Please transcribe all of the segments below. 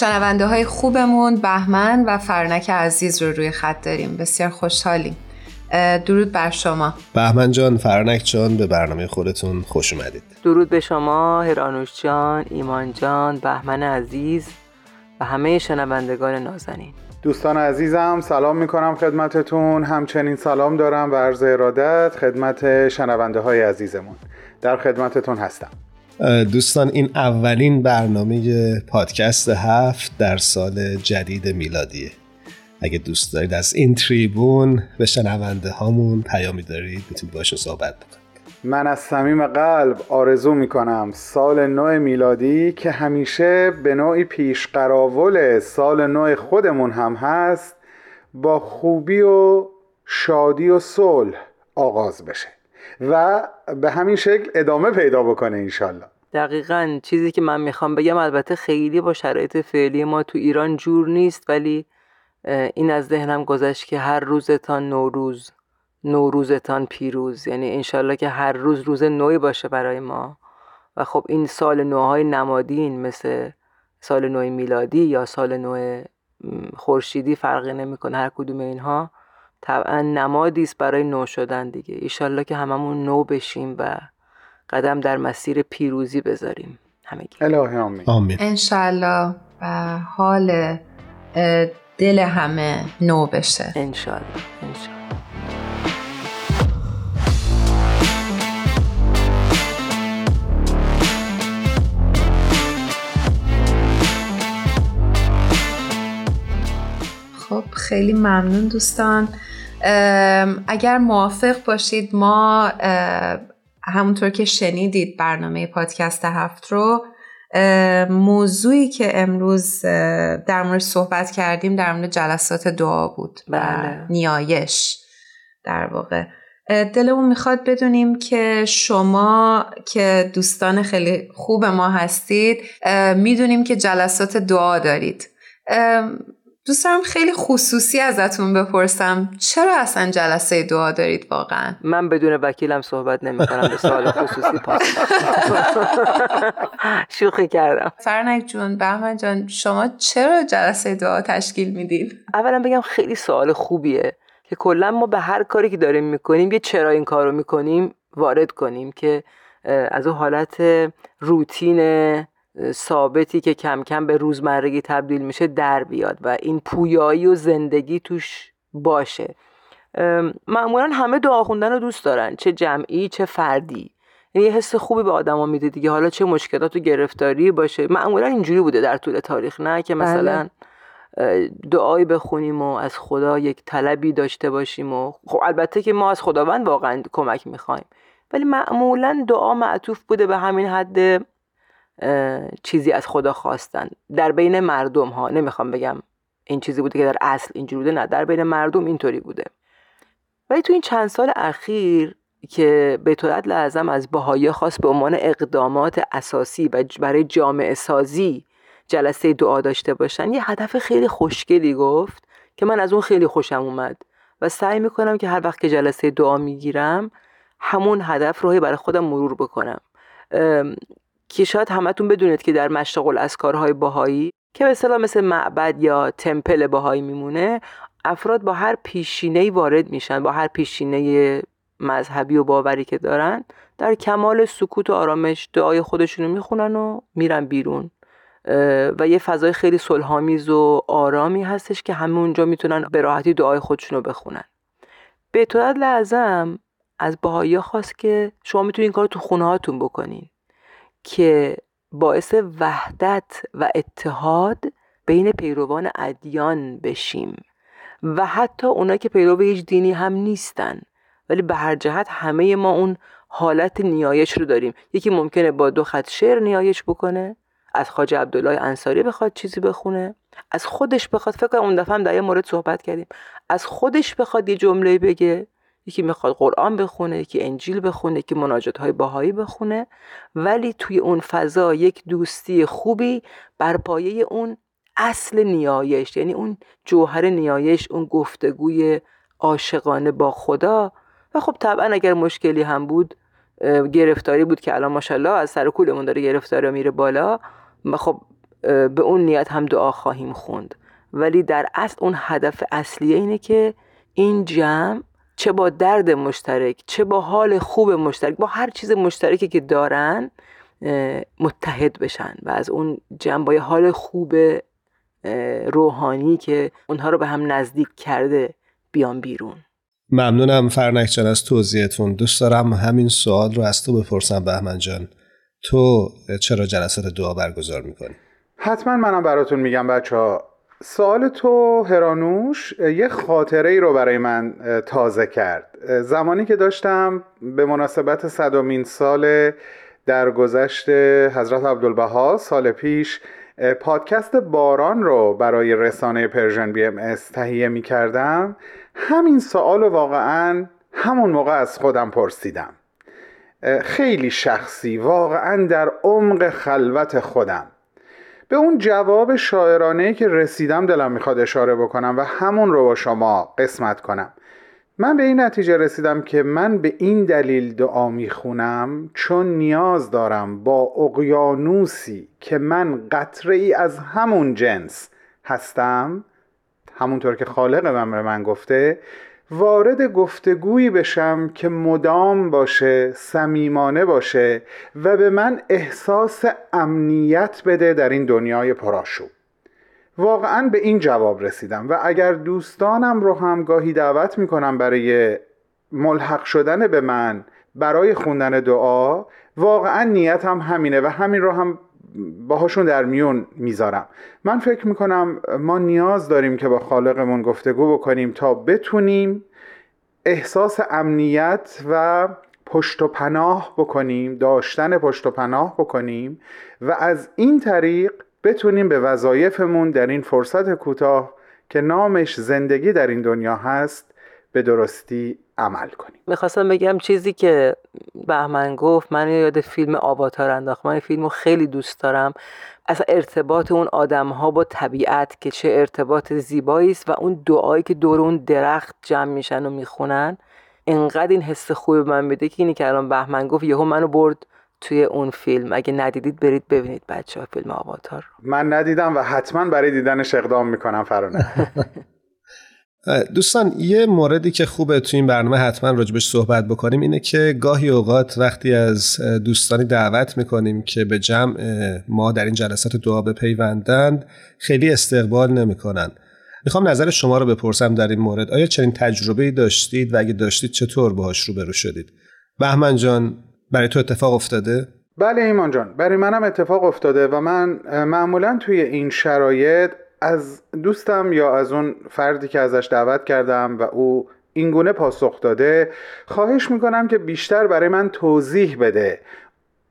شنونده های خوبمون بهمن و فرنک عزیز رو روی خط داریم. بسیار خوشحالیم. درود بر شما. بهمن جان فرنک جان به برنامه خودتون خوش اومدید. درود به شما هرانوش جان ایمان جان بهمن عزیز و همه شنوندگان نازنین. دوستان عزیزم سلام می‌کنم خدمتتون. همچنین سلام دارم و عرض ارادت خدمت شنونده های عزیزمون. در خدمتتون هستم. دوستان این اولین برنامه پادکست هفت در سال جدید میلادیه. اگه دوست دارید از این تریبون به شنونده هامون پیامی دارید می‌تونید باشون صحبت بکنید. من از صمیم قلب آرزو می‌کنم سال نو میلادی که همیشه به نوعی پیش قراول سال نو خودمون هم هست با خوبی و شادی و صلح آغاز بشه. و به همین شکل ادامه پیدا بکنه انشالله. دقیقا. چیزی که من می‌خوام بگم البته خیلی با شرایط فعلی ما تو ایران جور نیست ولی این از ذهنم گذشت که هر روزتان نوروز نوروزتان پیروز. یعنی انشالله که هر روز روز نوی باشه برای ما. و خب این سال نوهای نمادین مثل سال نو میلادی یا سال نو خورشیدی فرقی نمی‌کنه. هر کدوم اینها طبعا نمادی است برای نو شدن دیگه. ایشالله که هممون نو بشیم و قدم در مسیر پیروزی بذاریم. همگی. الهی آمین. آمین. انشالله و حال دل همه نو بشه. انشالله. انشالله. خب خیلی ممنون دوستان. اگر موافق باشید ما همونطور که شنیدید برنامه پادکست هفت رو موضوعی که امروز در مورد صحبت کردیم در مورد جلسات دعا بود بله. نیایش در واقع دلمون می‌خواد بدونیم که شما که دوستان خیلی خوب ما هستید می‌دونیم که جلسات دعا دارید دوست دارم خیلی خصوصی ازتون بپرسم چرا اصلا جلسه دعا دارید واقعا؟ من بدون وکیلم صحبت نمی کنم به سوال خصوصی پاس شوخی کردم. فرنک جون بهمن جان شما چرا جلسه دعا تشکیل می‌دید؟ اولا بگم خیلی سوال خوبیه که کلا ما به هر کاری که داریم می‌کنیم یه چرا این کار رو می‌کنیم وارد کنیم که از اون حالت روتین ثابتی که کم کم به روزمرگی تبدیل میشه در بیاد و این پویایی و زندگی توش باشه. معمولا همه دعا خوندن رو دوست دارن چه جمعی چه فردی. یعنی یه حس خوبی به آدما میده دیگه. حالا چه مشکلات و گرفتاری باشه. معمولا اینجوری بوده در طول تاریخ. نه که مثلا دعایی بخونیم و از خدا یک طلبی داشته باشیم و خب البته که ما از خداوند واقعا کمک می‌خوایم. ولی معمولا دعا معطوف بوده به همین حد چیزی از خدا خواستن. در بین مردم ها نمی‌خوام بگم این چیزی بوده که در اصل اینجوری بوده نه. در بین مردم اینطوری بوده. ولی تو این چند سال اخیر که به طورت لازم از بهایی خواست به عنوان اقدامات اساسی و برای جامعه سازی جلسه دعا داشته باشن یه هدف خیلی خوشگلی گفت که من از اون خیلی خوشم اومد و سعی می‌کنم که هر وقت که جلسه دعا می‌گیرم همون هدف رو برای خودم مرور بکنم. که شاید همتون بدونید که در مشتغل از کارهای باهایی که به مثل معبد یا تمپل باهایی میمونه افراد با هر پیشینه وارد میشن با هر پیشینه مذهبی و باوری که دارن در کمال سکوت و آرامش دعای خودشونو می‌خونن و میرن بیرون. و یه فضای خیلی صلحآمیز و آرامی هستش که همه اونجا می‌تونن به راحتی دعای خودشونو بخونن. به طورت لازم از باهایی خواست که شما می‌تونید این کار تو خونه هاتون بکنین. که باعث وحدت و اتحاد بین پیروان ادیان بشیم. و حتی اونا که پیرو هیچ دینی هم نیستن. ولی به هر جهت همه ما اون حالت نیایش رو داریم. یکی ممکنه با دو خط شعر نیایش بکنه از خواجه عبدالله انصاری بخواد چیزی بخونه از خودش بخواد فکر اون دفعه هم در یه مورد صحبت کردیم از خودش بخواد یه جمله بگه. یکی می‌خواد قرآن بخونه یکی انجیل بخونه یکی مناجات های باهایی بخونه. ولی توی اون فضا یک دوستی خوبی بر پایه اون اصل نیایش یعنی اون جوهر نیایش اون گفتگوی عاشقانه با خدا. و خب طبعا اگر مشکلی هم بود گرفتاری بود که الان ماشاءالله از سر کولمون داره گرفتاری میره بالا خب به اون نیت هم دعا خواهیم خوند. ولی در اصل اون هدف اصلیه اینه که این جمع چه با درد مشترک چه با حال خوب مشترک با هر چیز مشترکی که دارن متحد بشن و از اون با حال خوب روحانی که اونها رو به هم نزدیک کرده بیان بیرون. ممنونم فرنک جان از توضیحتون. دوست دارم همین سوال رو از تو بپرسم بهمن جان. تو چرا جلسات دعا برگزار می‌کنی؟ حتما منم براتون میگم بچه ها سوال تو هرانوش یه خاطره ای رو برای من تازه کرد. زمانی که داشتم به مناسبت صدومین سال درگذشت حضرت عبدالبها سال پیش پادکست باران رو برای رسانه Persian BMS تهیه می کردم همین سوال واقعا همون موقع از خودم پرسیدم. خیلی شخصی واقعا در عمق خلوت خودم. به اون جواب شاعرانه که رسیدم دلم می‌خواد اشاره بکنم و همون رو با شما قسمت کنم. من به این نتیجه رسیدم که من به این دلیل دعا می‌خونم چون نیاز دارم با اقیانوسی که من قطره ای از همون جنس هستم. همونطور که خالق من به من گفته وارد گفتگویی بشم که مدام باشه صمیمانه باشه و به من احساس امنیت بده در این دنیای پرآشوب. واقعا به این جواب رسیدم و اگر دوستانم رو هم گاهی دعوت می‌کنم برای ملحق شدن به من برای خوندن دعا واقعا نیتم همینه و همین رو هم باهاشون در میون می‌ذارم. من فکر می‌کنم ما نیاز داریم که با خالقمون گفتگو بکنیم تا بتونیم احساس امنیت و پشت و پناه بکنیم داشتن پشت و پناه بکنیم و از این طریق بتونیم به وظایفمون در این فرصت کوتاه که نامش زندگی در این دنیا هست به درستی عمل کنیم. می‌خواستم بگم چیزی که بهمن گفت من یاد فیلم آواتار انداخت من فیلم رو خیلی دوست دارم. اصلا ارتباط اون آدم ها با طبیعت که چه ارتباط زیبایی است و اون دعایی که دور اون درخت جمع میشن و می‌خونن. انقدر این حس خوب من میده که اینی که الان بهمن گفت یهو منو برد توی اون فیلم. اگه ندیدید برید ببینید بچه ها فیلم آواتار من ندیدم و حتما برای دیدنش اقدام می‌کنم فرانه دوستان یه موردی که خوبه تو این برنامه حتما راجبش صحبت بکنیم اینه که گاهی اوقات وقتی از دوستانی دعوت می‌کنیم که به جمع ما در این جلسات دعا بپیوندند خیلی استقبال نمی‌کنن. می‌خوام نظر شما رو بپرسم در این مورد. آیا چنین تجربه داشتید و اگه داشتید چطور باهاش روبرو شدید؟ بهمن جان برای تو اتفاق افتاده؟ بله ایمان جان برای منم اتفاق افتاده و من معمولا توی این شرایط از دوستم یا از اون فردی که ازش دعوت کردم و او اینگونه پاسخ داده خواهش می‌کنم که بیشتر برای من توضیح بده.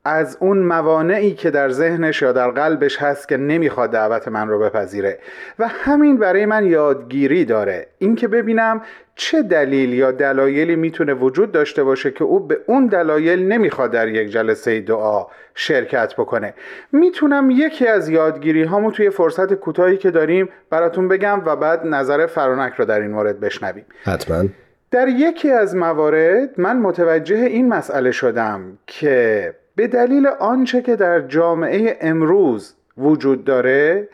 از اون موانعی که در ذهنش یا در قلبش هست که نمی‌خواد دعوت من رو بپذیره. و همین برای من یادگیری داره. اینکه ببینم چه دلیل یا دلایلی می‌تونه وجود داشته باشه که او به اون دلایل نمی‌خواد در یک جلسه دعا شرکت بکنه. می‌تونم یکی از یادگیری هامو توی فرصت کوتاهی که داریم براتون بگم و بعد نظر فرانک رو در این مورد بشنویم. حتما. در یکی از موارد من متوجه این مسئله شدم که به دلیل آنچه که در جامعه امروز وجود داره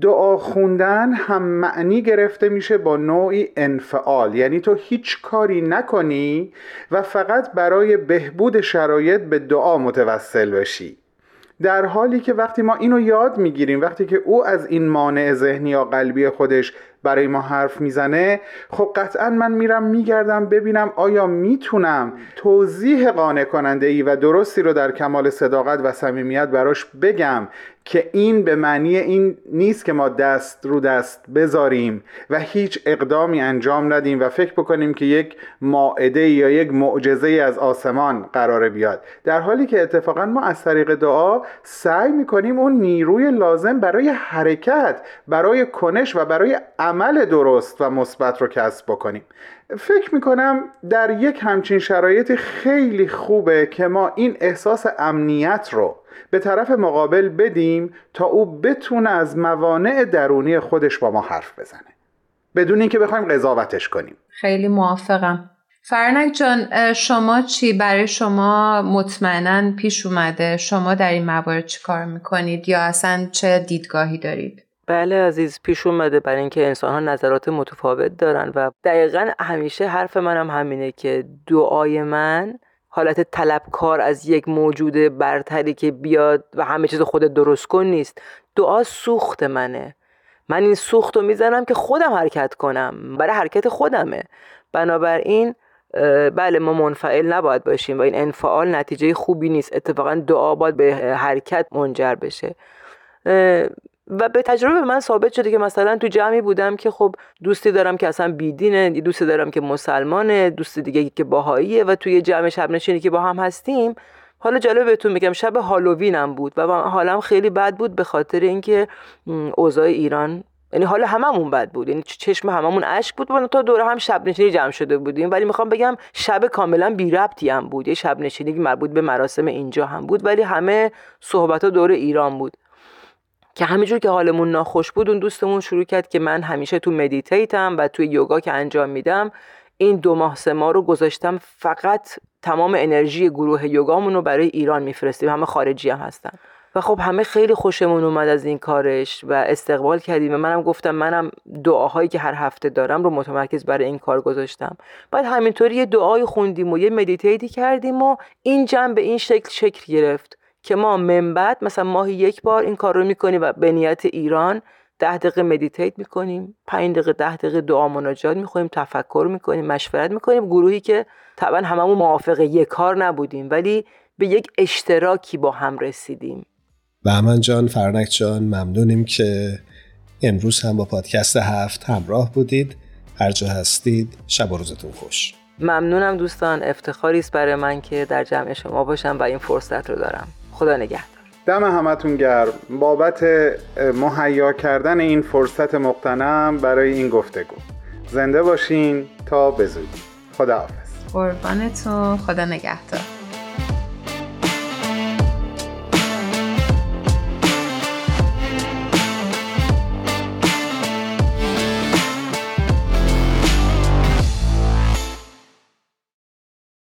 دعا خوندن هم معنی گرفته میشه با نوعی انفعال. یعنی تو هیچ کاری نکنی و فقط برای بهبود شرایط به دعا متوسل بشی. در حالی که وقتی ما اینو یاد می‌گیریم وقتی که او از این مانع ذهنی یا قلبی خودش برای ما حرف می‌زنه خب قطعا من میرم میگردم ببینم آیا می‌تونم توضیح قانع کننده ای و درستی رو در کمال صداقت و صمیمیت براش بگم که این به معنی این نیست که ما دست رو دست بذاریم و هیچ اقدامی انجام ندیم و فکر بکنیم که یک ماعده یا یک معجزه از آسمان قرار بیاد. در حالی که اتفاقا ما از طریق دعا سعی می‌کنیم اون نیروی لازم برای حرکت برای کنش و برای درست و مثبت رو کسب بکنیم. فکر می‌کنم در یک همچین شرایط خیلی خوبه که ما این احساس امنیت رو به طرف مقابل بدیم تا او بتونه از موانع درونی خودش با ما حرف بزنه. بدون اینکه بخوایم قضاوتش کنیم. خیلی موافقم. فرنک جان شما چی؟ برای شما مطمئنا پیش اومده. شما در این موارد چی کار می‌کنید یا اصلا چه دیدگاهی دارید؟ بله عزیز پیش اومده. برای اینکه انسان ها نظرات متفاوت دارن و دقیقا همیشه حرف منم هم همینه که دعای من حالت طلبکار از یک موجود برتری که بیاد و همه چیز خود درست کن نیست. دعا سوخت منه. من این سوخت رو می‌زنم که خودم حرکت کنم. برای حرکت خودمه. بنابراین بله ما منفعل نباید باشیم و این انفعال نتیجه خوبی نیست. اتفاقا دعا باید به حرکت منجر بشه. و به تجربه من ثابت شده که مثلا تو جمعی بودم که خب دوستی دارم که اصلا بیدینه دوستی دارم که مسلمانه دوست دیگه که باهاییه و توی جمع شب نشینی که با هم هستیم. حالا جالب بهتون میگم شب هالووینم بود و حالم خیلی بد بود به خاطر اینکه اوضاع ایران یعنی حالا هممون بد بود. یعنی چشم هممون اشک بود. و تا دوره هم شب نشینی جمع شده بودیم. ولی می‌خوام بگم شب کاملا بی ربطی هم بود. یه شب نشینی مربوط به مراسم اینجا هم بود. ولی همه صحبت ها دور ایران بود. که همینجور که حالمون ناخوش بود اون دوستمون شروع کرد که من همیشه تو مدیتیتم و توی یوگا که انجام میدم این دو ماه سه ماه رو گذاشتم فقط تمام انرژی گروه یوگامون رو برای ایران میفرستیم. همه خارجی هم هستن. و خب همه خیلی خوشمون اومد از این کارش و استقبال کردیم و منم گفتم منم دعاهایی که هر هفته دارم رو متمرکز برای این کار گذاشتم. بعد همینطوری یه دعای خوندیم و یه مدیتیتی کردیم و این جمع به این شکل شکل گرفت. که ما من بعد مثلا ماهی یک بار این کار رو می‌کنیم و به نیت ایران ده دقیقه meditate می‌کنیم پنج دقیقه ده دقیقه دعا مناجات می‌کنیم تفکر می‌کنیم مشورت می‌کنیم گروهی که طبعا هممون موافق یک کار نبودیم ولی به یک اشتراکی با هم رسیدیم. بهمن جان فرنک جان ممنونیم که امروز هم با پادکست هفت همراه بودید. هر جا هستید شب و روزتون خوش. ممنونم دوستان افتخاری است برای من که در جمع شما باشم و این فرصت رو دارم. خدا نگهدار. دم همتون گرم. بابت مهیا کردن این فرصت مقتنم برای این گفتگو. زنده باشین تا بزودی. خدا حافظ قربانتون. خدا نگهدار.